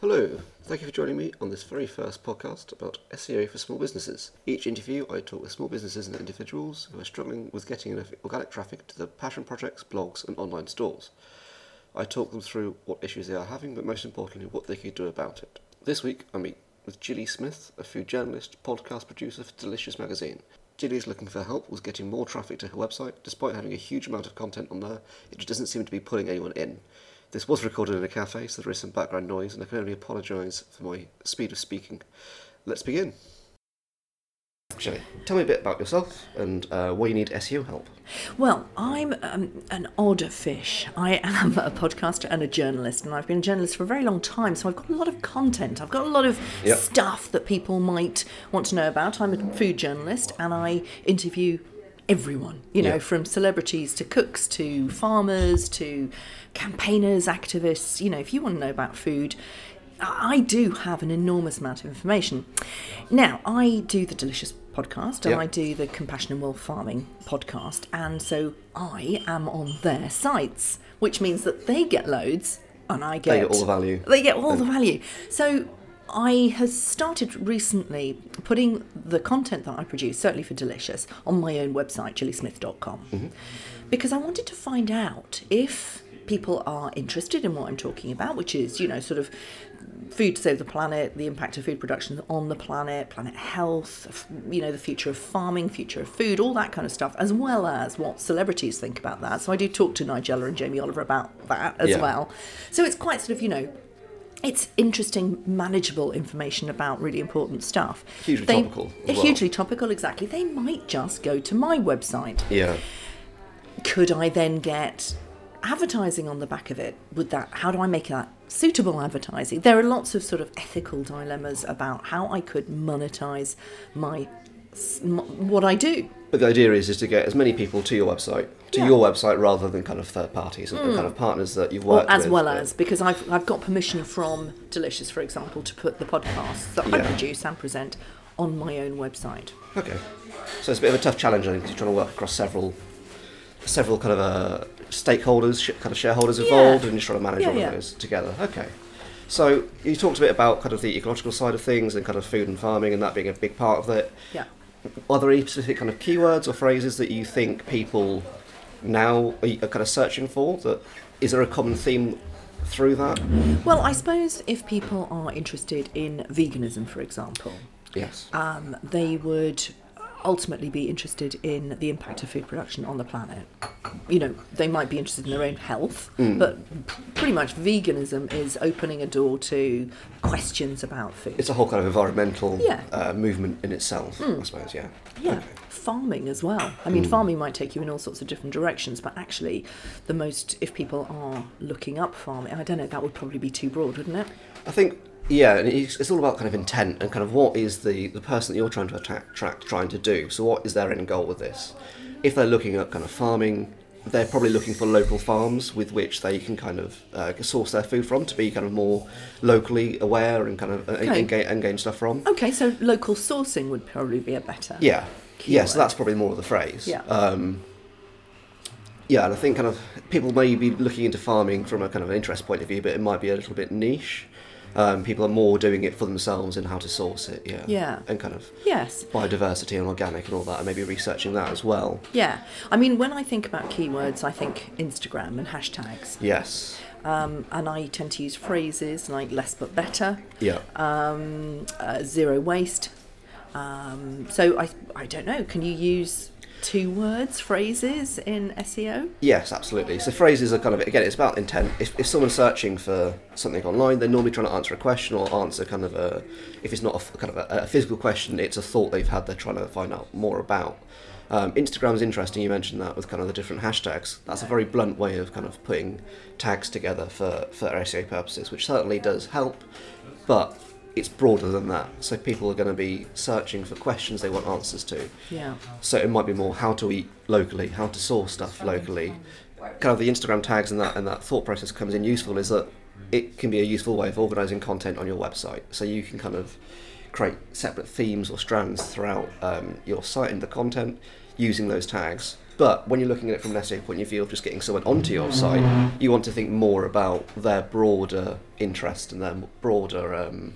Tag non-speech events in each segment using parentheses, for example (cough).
Hello, thank you for joining me on this very first podcast about SEO for small businesses. Each interview, I talk with small businesses and individuals who are struggling with getting enough organic traffic to their passion projects, blogs, and online stores. I talk them through what issues they are having, but most importantly, what they could do about it. This week, I meet with Gilly Smith, a food journalist, podcast producer for Delicious Magazine. Gilly is looking for help with getting more traffic to her website. Despite having a huge amount of content on there, it just doesn't seem to be pulling anyone in. This was recorded in a cafe, so there is some background noise, and I can only apologise for my speed of speaking. Let's begin. Gilly, tell me a bit about yourself and uh, why you need SEO help. Well, I'm um, an odd fish. I am a podcaster and a journalist, and I've been a journalist for a very long time, so I've got a lot of content. I've got a lot of Yep. stuff that people might want to know about. I'm a food journalist, and I interview everyone, you know, Yeah. from celebrities to cooks to farmers to campaigners, activists. You know, if you want to know about food, I do have an enormous amount of information. Now, I do the Delicious podcast and Yeah. I do the Compassion in World Farming podcast, and so I am on their sites, which means that they get loads and I get, They get all the value. They get all the value. So I have started recently putting the content that I produce, certainly for Delicious, on my own website, gillysmith.com, Mm-hmm. because I wanted to find out if people are interested in what I'm talking about, which is, you know, sort of food to save the planet, the impact of food production on the planet, planet health, you know, the future of farming, future of food, all that kind of stuff, as well as what celebrities think about that. So I do talk to Nigella and Jamie Oliver about that as Yeah. well. So it's quite sort of, you know, it's interesting, manageable information about really important stuff. Hugely topical as well. Hugely topical, exactly. They might just go to my website Yeah. could I then get advertising on the back of it? Would that how do I make that suitable advertising? There are lots of sort of ethical dilemmas about how I could monetize my what I do. But the idea is, is to get as many people to your website, to Yeah. your website, rather than kind of third parties and, and kind of partners that you've Or worked as with. well as because I've I've got permission from Delicious, for example, to put the podcasts that I produce and present on my own website. Okay. So it's a bit of a tough challenge, I think, you're trying to work across several, several kind of uh, stakeholders, sh- kind of shareholders involved, and you're trying to manage Yeah, all yeah. of those together. Okay. So you talked a bit about kind of the ecological side of things and kind of food and farming, and that being a big part of it. Yeah. Are there any specific kind of keywords or phrases that you think people now are are kind of searching for? That is there a common theme through that? Well, I suppose if people are interested in veganism, for example, Yes. um, they would ultimately be interested in the impact of food production on the planet. You know, they might be interested in their own health, Mm. but pretty much veganism is opening a door to questions about food. It's a whole kind of environmental Yeah. uh, movement in itself, I suppose. Yeah. yeah, Okay. farming as well. I mean, farming might take you in all sorts of different directions, but actually, the most, if people are looking up farming, I don't know, that would probably be too broad, wouldn't it? I think yeah, and it's, it's all about kind of intent and kind of what is the the person that you're trying to attack, attract trying to do. So what is their end goal with this? If they're looking at kind of farming, they're probably looking for local farms with which they can kind of uh, source their food from to be kind of more locally aware and kind of uh, Okay. and, gain, and gain stuff from. Okay, so local sourcing would probably be a better. Yeah, yeah. So that's probably more of the phrase. Yeah. Um, yeah, and I think kind of people may be looking into farming from a kind of an interest point of view, but it might be a little bit niche. Um, people are more doing it for themselves and how to source it. Yeah. Yeah. And kind of Yes. biodiversity and organic and all that, and maybe researching that as well. Yeah, I mean, when I think about keywords, I think Instagram and hashtags, Yes. um, and I tend to use phrases like less but better, Yeah. um, uh, zero waste. Um, so I, I don't know. Can you use two words phrases in SEO? Yes, absolutely. So phrases are kind of again, it's about intent. If, if someone's searching for something online, they're normally trying to answer a question or answer kind of a. If it's not a kind of a, a physical question, it's a thought they've had. They're trying to find out more about. Um, Instagram's interesting. You mentioned that with kind of the different hashtags. That's a very blunt way of kind of putting tags together for for SEO purposes, which certainly does help, but it's broader than that. So people are going to be searching for questions they want answers to. Yeah. So it might be more how to eat locally, how to source stuff locally. Kind of the Instagram tags and that and that thought process comes in useful is that it can be a useful way of organising content on your website. So you can kind of create separate themes or strands throughout um, your site and the content using those tags. But when you're looking at it from an SEO point of view of just getting someone onto your site, you want to think more about their broader interest and their broader. Um,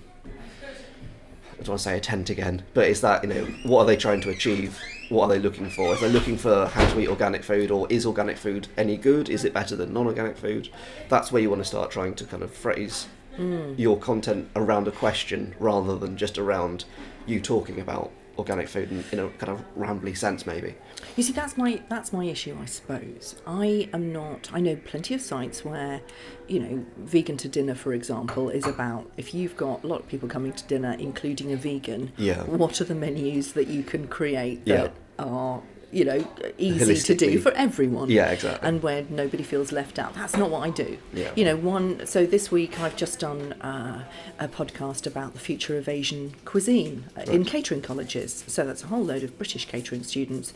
I don't want to say a tent again, but is that you know what are they trying to achieve? What are they looking for? If they're looking for how to eat organic food, or is organic food any good? Is it better than non-organic food? That's where you want to start trying to kind of phrase hmm. your content around a question rather than just around you talking about organic food in, in a kind of rambly sense, maybe. You see, that's my that's my issue, I suppose. I am not. I know plenty of sites where, you know, vegan to dinner, for example, is about if you've got a lot of people coming to dinner, including a vegan. Yeah. What are the menus that you can create Yeah. that are you know easy to do for everyone? Yeah, exactly. And where nobody feels left out. That's not what I do. Yeah. You know, one. So this week I've just done uh, a podcast about the future of Asian cuisine uh, in catering colleges. So that's a whole load of British catering students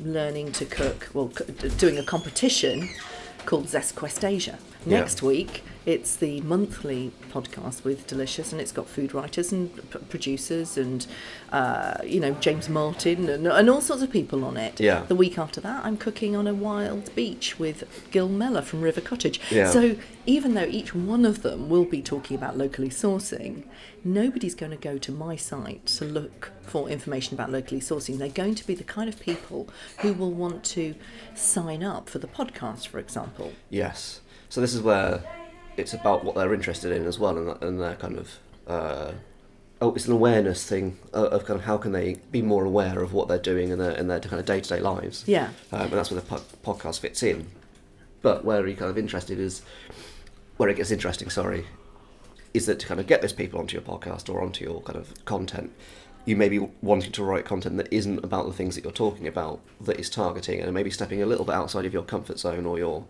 learning to cook. Well, doing a competition called Zest Quest Asia. Yeah. Next week it's the monthly podcast with Delicious, and it's got food writers and p- producers and uh, you know James Martin and, and all sorts of people on it. Yeah. The week after that, I'm cooking on a wild beach with Gill Meller from River Cottage. Yeah. So even though each one of them will be talking about locally sourcing, nobody's going to go to my site to look for information about locally sourcing. They're going to be the kind of people who will want to sign up for the podcast, for example. Yes. So this is where it's about what they're interested in as well, and, and their kind of. Uh, oh, it's an awareness thing of, of kind of how can they be more aware of what they're doing in their in their kind of day to day lives. Yeah. Um, and that's where the po- podcast fits in. But where you're kind of interested is where it gets interesting. Sorry, is that to kind of get those people onto your podcast or onto your kind of content. You may be wanting to write content that isn't about the things that you're talking about, that is targeting, and maybe stepping a little bit outside of your comfort zone or your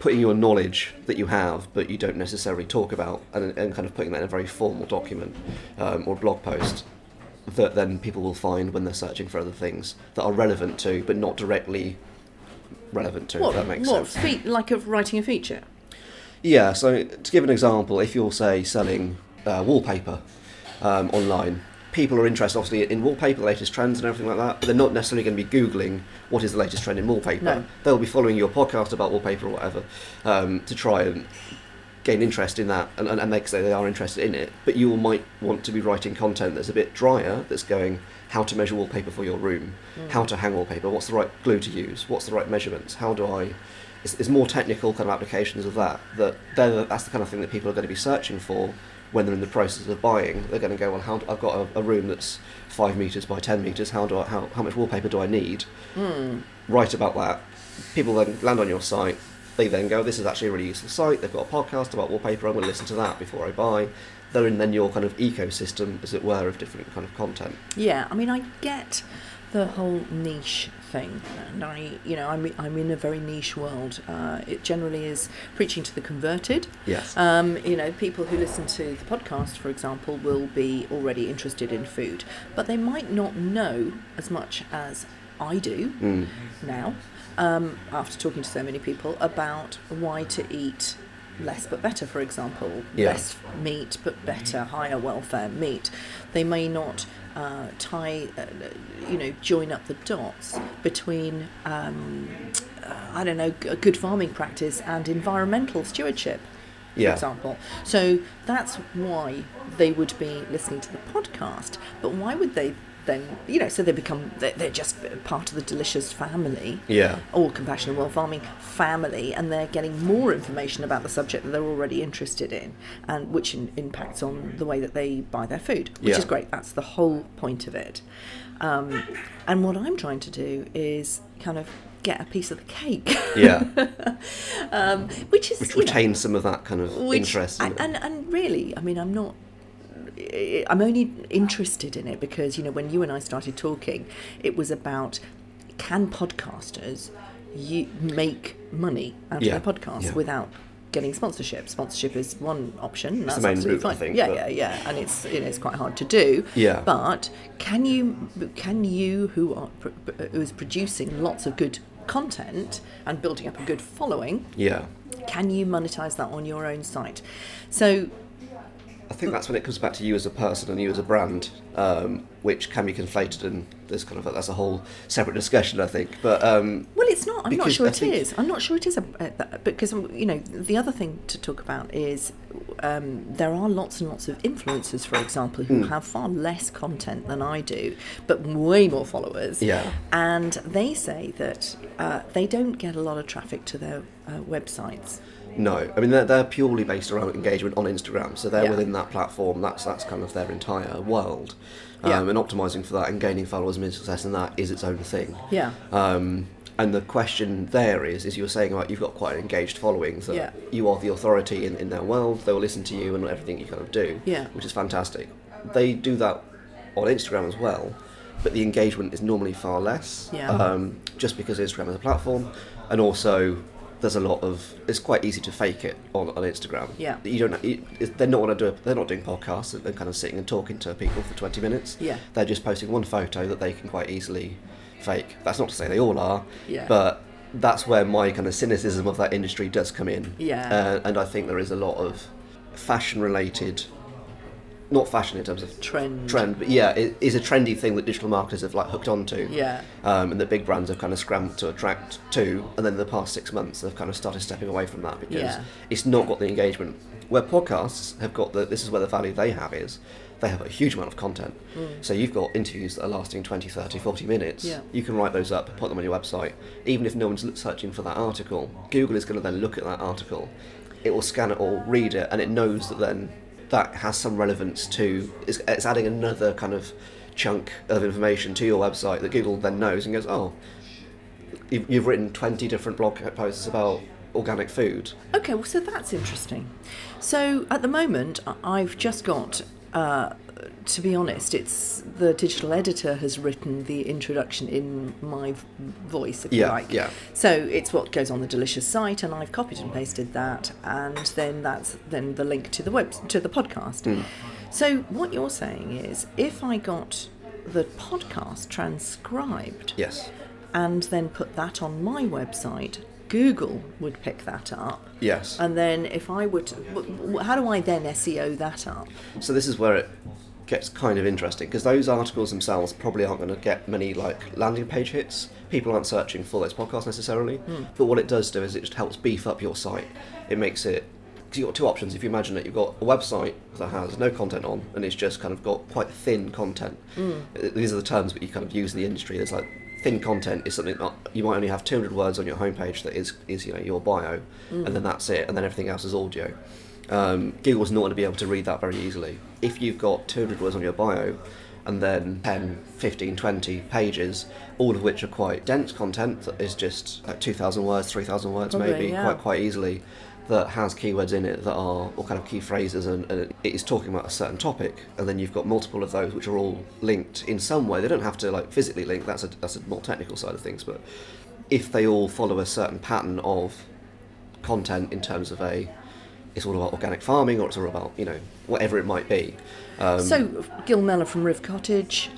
putting your knowledge that you have but you don't necessarily talk about and, and kind of putting that in a very formal document um, or blog post that then people will find when they're searching for other things that are relevant to but not directly relevant to What, if that makes what sense fe- like of writing a feature? yeah so to give an example if you're say selling uh, wallpaper um, online people are interested obviously in wallpaper the latest trends and everything like that but they're not necessarily going to be googling what is the latest trend in wallpaper. No. they'll be following your podcast about wallpaper or whatever um, to try and gain interest in that and, and, and they say they are interested in it. But you might want to be writing content that's a bit drier that's going how to measure wallpaper for your room. How to hang wallpaper. What's the right glue to use? What's the right measurements? How do i it's, it's more technical kind of applications of that that that's the kind of thing that people are going to be searching for when they're in the process of buying they're going to go well how i've got a, a room that's five meters by 10 meters how do i how, how much wallpaper do i need hmm. write about that. People then land on your site. They then go, "This is actually a really useful site. They've got a podcast about wallpaper. I'm going to listen to that before I buy." They're in then your kind of ecosystem, as it were, of different kind of content. Yeah, I mean, I get the whole niche thing, and I, you know, I'm I'm in a very niche world. Uh, it generally is preaching to the converted. Yes. Um, you know, people who listen to the podcast, for example, will be already interested in food, but they might not know as much as I do Mm. now, um, after talking to so many people about why to eat less but better, for example, Yeah. less meat but better, higher welfare meat. They may not uh, tie, uh, you know, join up the dots between, um, uh, I don't know, a good farming practice and environmental stewardship. For Yeah. example. So that's why they would be listening to the podcast. But why would they then, you know, so they become, they're, they're just part of the delicious family Yeah. all Compassion in World Farming family and they're getting more information about the subject that they're already interested in and which in, impacts on the way that they buy their food which Yeah. is great that's the whole point of it um, and what i'm trying to do is kind of get a piece of the cake Yeah. (laughs) um, which is Which you know, retains some of that kind of which- interest. and, and, and really i mean i'm not i'm only interested in it because you know when you and i started talking it was about can podcasters you make money out Yeah, of their podcasts yeah. without getting sponsorship sponsorship is one option It's the that's main absolutely route, I fine think, yeah yeah yeah and it's you know it's quite hard to do Yeah. but can you can you who are who is producing lots of good content and building up a good following yeah. can you monetize that on your own site? So I think that's when it comes back to you as a person and you as a brand, um, which can be conflated, and there's kind of a, that's a whole separate discussion, I think. But um, Well, it's not. I'm not sure I it is. I'm not sure it is a, a, because you know the other thing to talk about is um, there are lots and lots of influencers, for example, who have far less content than I do, but way more followers. Yeah. And they say that uh, they don't get a lot of traffic to their uh, websites. no, I mean they're, they're purely based around engagement on Instagram, so they're Yeah. within that platform. That's that's kind of their entire world, um, Yeah. and optimizing for that and gaining followers and success in that is its own thing. Yeah. Um, and the question there is, is you were saying about you've got quite an engaged following, that Yeah. you are the authority in, in their world. They will listen to you and everything you kind of do, Yeah. which is fantastic. They do that on Instagram as well, but the engagement is normally far less, Yeah. um, just because Instagram is a platform, and also there's a lot of it's quite easy to fake it on, on Instagram. Yeah. you don't. You, they're not going to do. They're not doing podcasts and kind of sitting and talking to people for 20 minutes. Yeah. they're just posting one photo that they can quite easily fake. That's not to say they all are, Yeah. but that's where my kind of cynicism of that industry does come in. Yeah. Uh, and I think there is a lot of fashion related, not fashion in terms of Trend. trend, but yeah, it is a trendy thing that digital marketers have like hooked onto. Yeah. Um, and the big brands have kind of scrambled to attract to, and then the past six months they've kind of started stepping away from that because Yeah. it's not got the engagement. Where podcasts have got the, this is where the value they have is, they have a huge amount of content. So you've got interviews that are lasting 20, 30, 40 minutes. Mm. Yeah. You can write those up, put them on your website. Even if no one's searching for that article, Google is going to then look at that article. It will scan it all, read it, and it knows that then that has some relevance to. It's, it's adding another kind of chunk of information to your website that Google then knows and goes, oh, you've, you've written 20 different blog posts about organic food. Okay, well, so that's interesting. So at the moment, I've just got, uh, to be honest, it's the digital editor has written the introduction in my voice, if you like. yeah. So it's what goes on the Delicious site, and I've copied and pasted that, and then that's then the link to the web to the podcast. Hmm. So what you're saying is, if I got the podcast transcribed Yes. and then put that on my website, Google would pick that up. Yes. And then if I would, w- w- how do I then SEO that up? So this is where it gets kind of interesting because those articles themselves probably aren't going to get many like landing page hits. People aren't searching for those podcasts necessarily. But what it does do is it just helps beef up your site. It makes it because you've got two options. If you imagine it, you've got a website that has no content on and it's just kind of got quite thin content. Uh, These are the terms that you kind of use in the industry. There's like thin content is something that you might only have 200 words on your homepage that is is you know your bio, and then that's it, and then everything else is audio. Um, Google's not going to be able to read that very easily. If you've got 200 words on your bio, and then 10, 15, 20 pages, all of which are quite dense content that is just like 2,000 words, 3,000 words Probably, maybe, yeah. quite quite easily, that has keywords in it that are all kind of key phrases and, and it is talking about a certain topic, and then you've got multiple of those which are all linked in some way. They don't have to like physically link. That's a that's a more technical side of things, but if they all follow a certain pattern of content in terms of a it's all about organic farming or it's all about you know whatever it might be um, so, Gill Meller from River Cottage,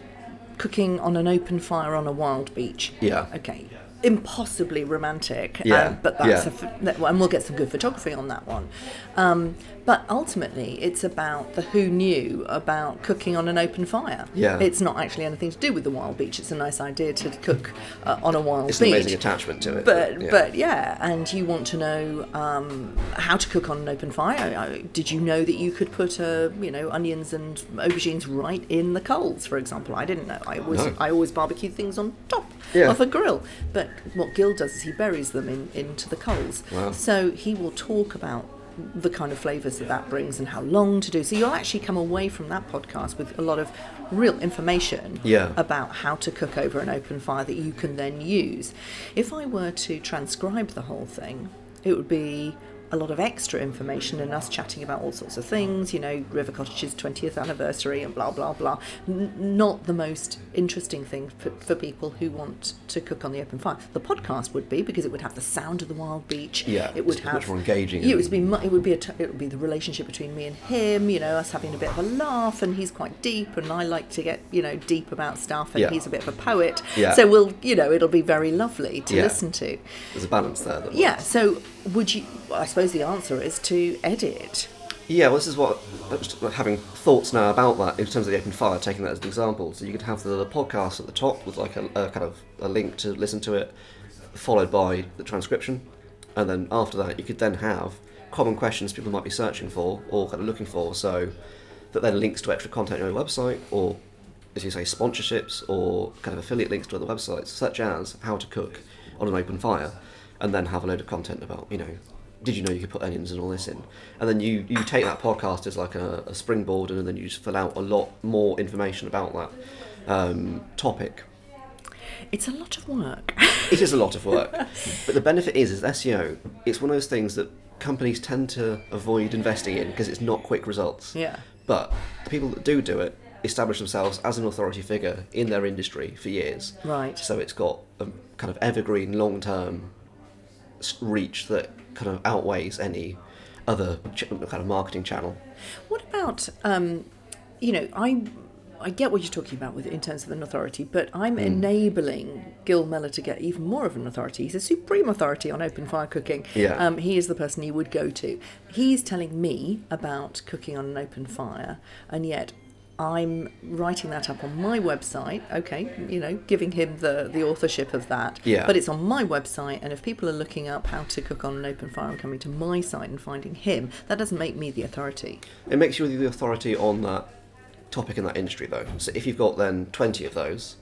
cooking on an open fire on a wild beach. Yeah. Okay. Impossibly romantic. Yeah, um, but that's yeah. a that- and we'll get some good photography on that one. Um, but ultimately, it's about the who knew about cooking on an open fire. Yeah. It's not actually anything to do with the wild beach. It's a nice idea to cook uh, on a wild beach. it's an amazing attachment to it But yeah. but yeah, and you want to know um, how to cook on an open fire. I- Did you know that you could put uh, you know onions and aubergines right in the coals, for example? I didn't know. I always No. I always barbecue things on top Yeah. of a grill. But what Gill does is he buries them in into the coals. Wow. So he will talk about the kind of flavours that that brings and how long to do. So you'll actually come away from that podcast with a lot of real information Yeah. about how to cook over an open fire that you can then use. If I were to transcribe the whole thing, it would be a lot of extra information and us chatting about all sorts of things, you know, River Cottage's 20th anniversary and blah, blah, blah. N- not the most interesting thing for, for people who want to cook on the open fire. The podcast would be because it would have the sound of the wild beach. Yeah, it would have much more engaging Yeah, it would be it would be a t- it would be the relationship between me and him. You know, us having a bit of a laugh, and he's quite deep, and I like to get you know deep about stuff, and Yeah. he's a bit of a poet. Yeah. So we'll you know it'll be very lovely to Yeah. listen to. there's a balance there Yeah. So would you? I suppose the answer is to edit. Yeah, well, this is what having thoughts now about that in terms of the open fire, taking that as an example. So you could have the, podcast at the top with like a, a kind of a link to listen to it, followed by the transcription, and then after that you could then have common questions people might be searching for or kind of looking for. So that then links to extra content on your website, or as you say, sponsorships or kind of affiliate links to other websites, such as how to cook on an open fire, and then have a load of content about you know did you know you could put onions and all this in? And then you, you take that podcast as like a, a springboard and then you just fill out a lot more information about that um, topic. It's a lot of work. (laughs) it is a lot of work. (laughs) but the benefit is, is SEO, it's one of those things that companies tend to avoid investing in because it's not quick results. Yeah. But the people that do do it establish themselves as an authority figure in their industry for years. Right. So it's got a kind of evergreen, long term reach that kind of outweighs any other ch- kind of marketing channel. What about, um, you know, I I get what you're talking about with in terms of an authority, but I'm mm. enabling Gill Meller to get even more of an authority. He's a supreme authority on open fire cooking. Yeah. Um, he is the person you would go to. He's telling me about cooking on an open fire, and yet I'm writing that up on my website. Okay, you know, giving him the, the authorship of that. Yeah. But it's on my website, and if people are looking up how to cook on an open fire and coming to my site and finding him, that doesn't make me the authority. It makes you the authority on that topic in that industry, though. So if you've got then 20 of those,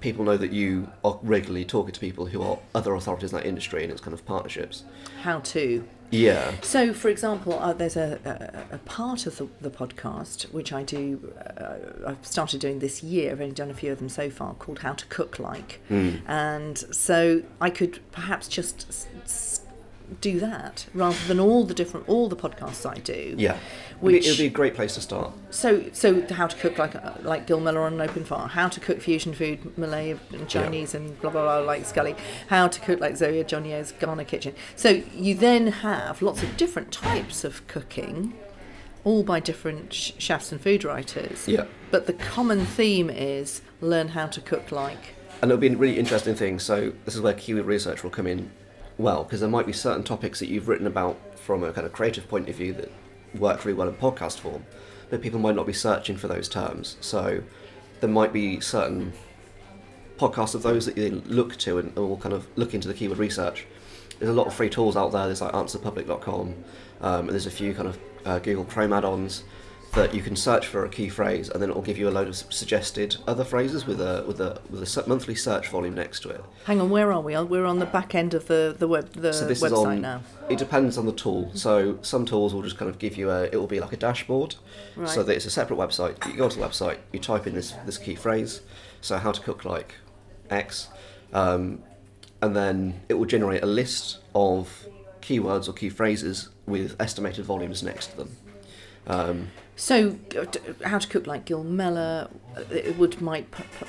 people know that you are regularly talking to people who are other authorities in that industry, and it's kind of partnerships. How to. Yeah. So, for example, uh, there's a, a, a, part of the, the, podcast which I do, uh, I've started doing this year, I've only done a few of them so far, called How to Cook Like. Mm. And so I could perhaps just s- do that rather than all the different, all the podcasts I do. Yeah. Which, it would be a great place to start. So, so how to cook like uh, like Gill Meller on an open fire, how to cook fusion food, Malay and Chinese yeah. and blah blah blah like Scully, how to cook like Zoe Adjonyoh's Ghana Kitchen. So you then have lots of different types of cooking, all by different sh- chefs and food writers. Yeah. But the common theme is learn how to cook like. And it'll be a really interesting thing. So this is where keyword research will come in well, because there might be certain topics that you've written about from a kind of creative point of view that work really well in podcast form, but people might not be searching for those terms. So there might be certain podcasts of those that you look to and, will kind of look into the keyword research. There's a lot of free tools out there. There's like answerpublic.com, um, and there's a few kind of uh, Google Chrome add-ons that you can search for a key phrase, and then it will give you a load of suggested other phrases with a with a with a monthly search volume next to it. Hang on, where are we? We're on the back end of the the web the so this website is on, now. It depends on the tool. So some tools will just kind of give you a. It will be like a dashboard, right. so that it's a separate website. You go to the website, you type in this this key phrase. So how to cook like X, um, and then it will generate a list of keywords or key phrases with estimated volumes next to them. Um, so, how to cook like Gill Meller? Uh, it would might. P- p-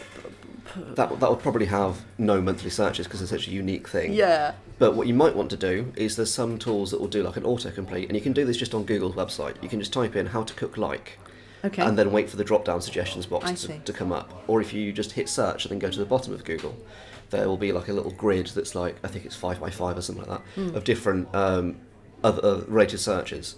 p- that that would probably have no monthly searches because it's such a unique thing. Yeah. But what you might want to do is there's some tools that will do like an autocomplete, and you can do this just on Google's website. You can just type in how to cook like. Okay. And then wait for the drop down suggestions box to, to come up. Or if you just hit search and then go to the bottom of Google, there will be like a little grid that's like, I think it's 5 by 5 or something like that, mm. of different um, other uh, rated searches.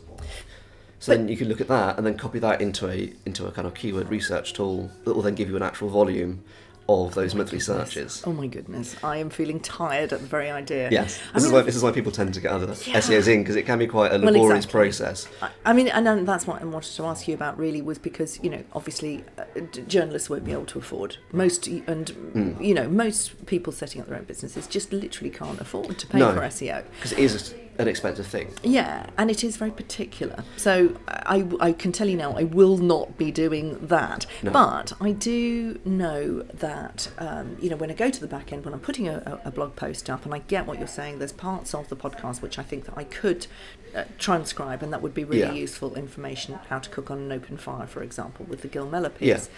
So but then you can look at that and then copy that into a into a kind of keyword research tool that will then give you an actual volume of those monthly searches. Oh my goodness, I am feeling tired at the very idea. Yes, this I is mean, why this is why people tend to get other yeah. SEOs in because it can be quite a laborious well, exactly. process. I, I mean, and that's what I wanted to ask you about. Really, was because you know, obviously, uh, journalists won't be able to afford most, and mm. you know, most people setting up their own businesses just literally can't afford to pay no, for SEO because it is an expensive thing. Yeah, and it is very particular. So I, I can tell you now, I will not be doing that. No. But I do know that, um, you know, when I go to the back end, when I'm putting a, a, blog post up, and I get what you're saying, there's parts of the podcast which I think that I could uh, transcribe, and that would be really yeah. useful information. How to cook on an open fire, for example, with the Gill Meller piece.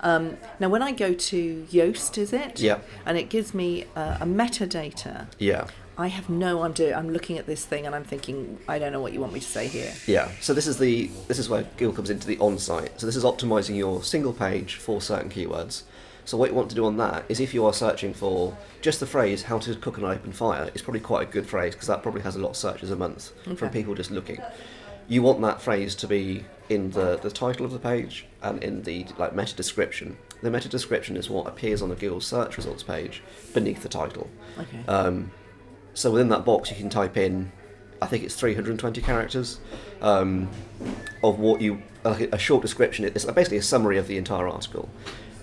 Yeah. Um, now, when I go to Yoast, is it? Yeah. And it gives me uh, a metadata. Yeah. I have no idea. I'm looking at this thing and I'm thinking, I don't know what you want me to say here. Yeah. So this is the this is where Google comes into the on-site. So this is optimizing your single page for certain keywords. So what you want to do on that is if you are searching for just the phrase "how to cook an open fire," it's probably quite a good phrase because that probably has a lot of searches a month okay. from people just looking. you want that phrase to be in the, the title of the page and in the like meta description. The meta description is what appears on the Google search results page beneath the title. Okay. Um, so within that box, you can type in, I think it's 320 characters um, of what you, like a short description. It's basically a summary of the entire article,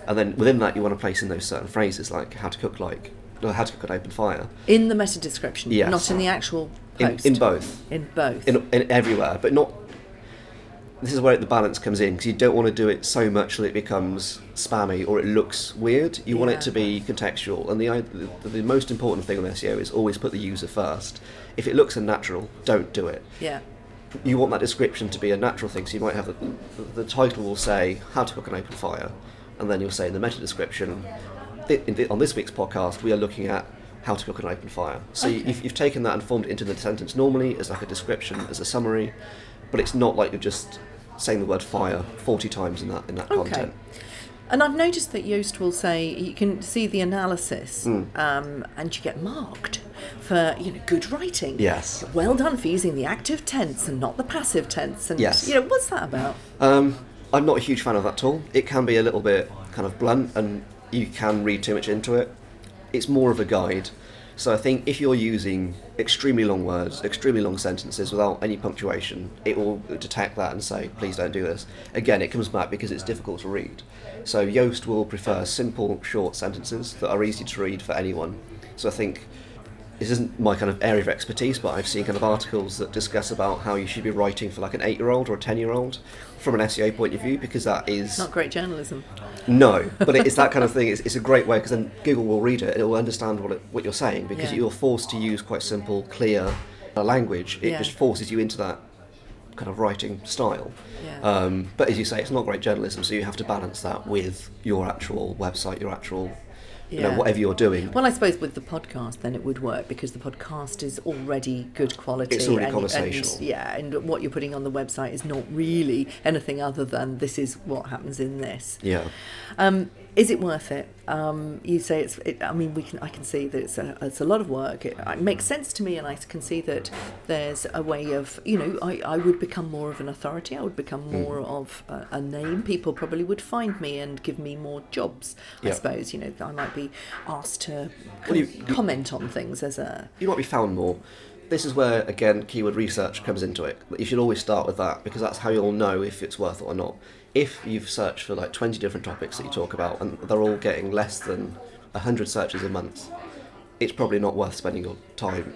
and then within that, you want to place in those certain phrases like how to cook like, or how to cook an open fire. in the meta description, Yes. not in the actual In, post. in both, In both. in, in everywhere, but not. This is where the balance comes in because you don't want to do it so much that it becomes spammy or it looks weird. You want it to be contextual, and the, the the most important thing on SEO is always put the user first. If it looks unnatural, don't do it. yeah. You want that description to be a natural thing, so you might have the, the, title will say how to cook an open fire, and then you'll say in the meta description, "Thi- in thi- on this week's podcast, we are looking at how to cook an open fire. So Okay. you've, you've taken that and formed it into the sentence normally as like a description, as a summary, but it's not like you're just saying the word fire 40 times in that in that Okay. content. And I've noticed that Yoast will say you can see the analysis, Hmm. um, and you get marked for you know good writing. Yes. Well done for using the active tense and not the passive tense. And Yes. you know what's that about? Um, I'm not a huge fan of that tool. It can be a little bit kind of blunt, and you can read too much into it. It's more of a guide. So I think if you're using extremely long words, extremely long sentences without any punctuation, it will detect that and say, please don't do this. Again, it comes back because it's difficult to read. So Yoast will prefer simple, short sentences that are easy to read for anyone. So I think this isn't my kind of area of expertise, but I've seen kind of articles that discuss about how you should be writing for like an eight-year-old or a ten-year-old from an SEO point of view, because that is Not great journalism. no, (laughs) but it's that kind of thing. It's, it's a great way because then Google will read it, and it will understand what it, what you're saying because Yeah. you're forced to use quite simple, clear uh, language. It Yeah. just forces you into that kind of writing style. Yeah. Um, but as you say, it's not great journalism, so you have to balance that with your actual website, your actual, you know, Yeah. whatever you're doing. Well, I suppose with the podcast, then it would work because the podcast is already good quality. It's already and, conversational. And, yeah, and what you're putting on the website is not really anything other than this is what happens in this. Yeah. Um, is it worth it? Um, you say it's. It, I mean, we can. I can see that it's a, it's a lot of work. It, it makes sense to me, and I can see that there's a way of. You know, I, I would become more of an authority. I would become Mm. more of a, a name. People probably would find me and give me more jobs. I suppose. You know, I might be asked to Well, you- com- comment on things as a. you might be found more. This is where, again, keyword research comes into it. You should always start with that because that's how you'll know if it's worth it or not. If you've searched for like 20 different topics that you talk about and they're all getting less than 100 searches a month, it's probably not worth spending your time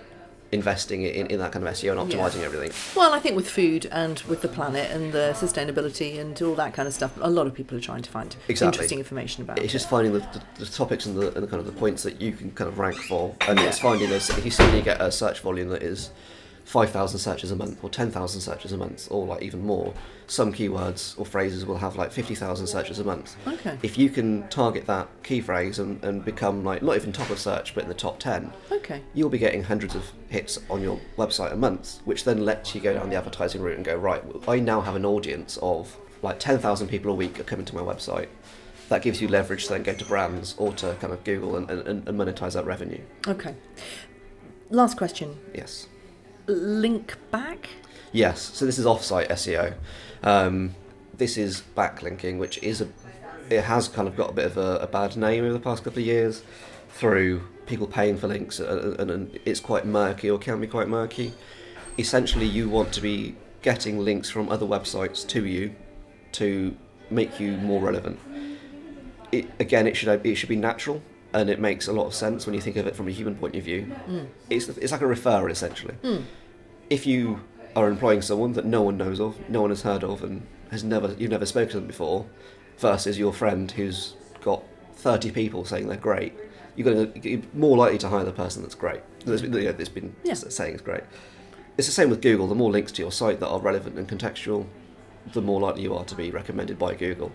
investing in, in that kind of SEO and Yeah. optimizing everything. Well, I think with food and with the planet and the sustainability and all that kind of stuff, a lot of people are trying to find Exactly. interesting information about It's it. just finding the, the, the topics and the, and the kind of the points that you can kind of rank for, and it's finding those. If you suddenly get a search volume that is five thousand searches a month, or ten thousand searches a month, or like even more, some keywords or phrases will have like fifty thousand searches a month. Okay. If you can target that key phrase and, and become like not even top of search, but in the top ten, Okay. you'll be getting hundreds of hits on your website a month, which then lets you go down the advertising route and go, right, I now have an audience of like 10,000 people a week are coming to my website. That gives you leverage to then go to brands or to kind of Google and, and, and monetize that revenue. Okay. Last question. Yes. Link back? Yes, so this is offsite SEO. Um, this is backlinking, which is a, it has kind of got a bit of a, a bad name over the past couple of years through people paying for links, and, and, and it's quite murky or can be quite murky. Essentially, you want to be getting links from other websites to you to make you more relevant. It, again, it should it should be natural, and it makes a lot of sense when you think of it from a human point of view. Hmm. It's it's like a referral essentially hmm. if you are employing someone that no one knows of, no one has heard of, and has never you've never spoken to them before, versus your friend who's got thirty people saying they're great, you're going to you're more likely to hire the person that's great. That's hmm. been, you know, that's been Yeah. saying is great. It's the same with Google. The more links to your site that are relevant and contextual, the more likely you are to be recommended by Google.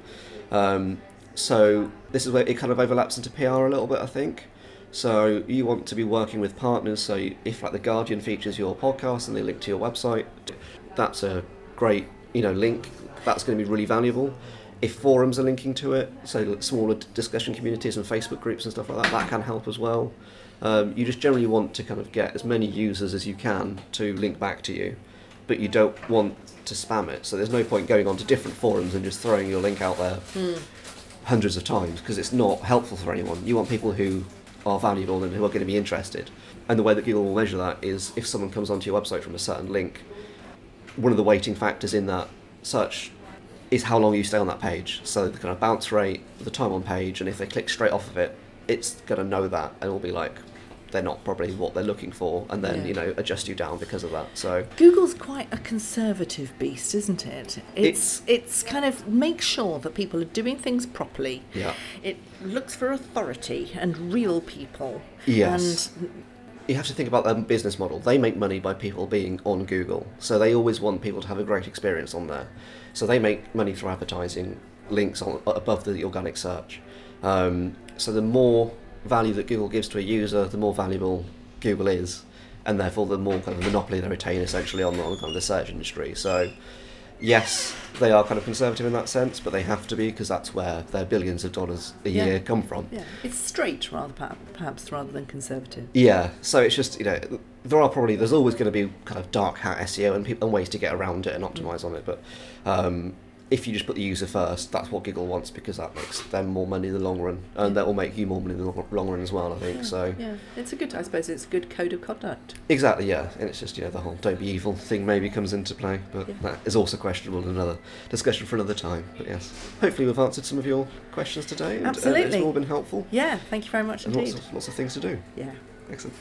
Um, so this is where it kind of overlaps into PR a little bit, I think. So you want to be working with partners. So if like the Guardian features your podcast and they link to your website, that's a great you know link. That's going to be really valuable. If forums are linking to it, so smaller discussion communities and Facebook groups and stuff like that, that can help as well. Um, you just generally want to kind of get as many users as you can to link back to you, but you don't want to spam it. So there's no point going on to different forums and just throwing your link out there hundreds of times because it's not helpful for anyone. You want people who are valuable and who are going to be interested. And the way that Google will measure that is if someone comes onto your website from a certain link, one of the weighting factors in that search is how long you stay on that page. So the kind of bounce rate, the time on page, and if they click straight off of it, it's going to know that and it will be like, they're not probably what they're looking for, and then Yeah. you know adjust you down because of that. So Google's quite a conservative beast, isn't it? It's it's kind of make sure that people are doing things properly. Yeah. It looks for authority and real people. Yes. And you have to think about their business model. They make money by people being on Google, so they always want people to have a great experience on there. So they make money through advertising links on above the organic search. Um, so the more value that Google gives to a user, the more valuable Google is, and therefore the more kind of monopoly they retain essentially on, on kind of the search industry. So yes, they are kind of conservative in that sense, but they have to be because that's where their billions of dollars a Yeah. year come from. yeah, it's straight rather perhaps rather than conservative. Yeah, so it's just you know there are probably there's always going to be kind of dark hat SEO and people and ways to get around it and optimize on it, but um, if you just put the user first, that's what Google wants because that makes them more money in the long run, and that will make you more money in the long, long run as well. I think Yeah, so. Yeah, it's a good. I suppose it's a good code of conduct. Exactly, yeah, and it's just you know the whole "don't be evil" thing maybe comes into play, but Yeah. that is also questionable. in Another discussion for another time. But yes, hopefully we've answered some of your questions today, and uh, it's all been helpful, Yeah, thank you very much and lots indeed. of lots of things to do. Yeah. Excellent.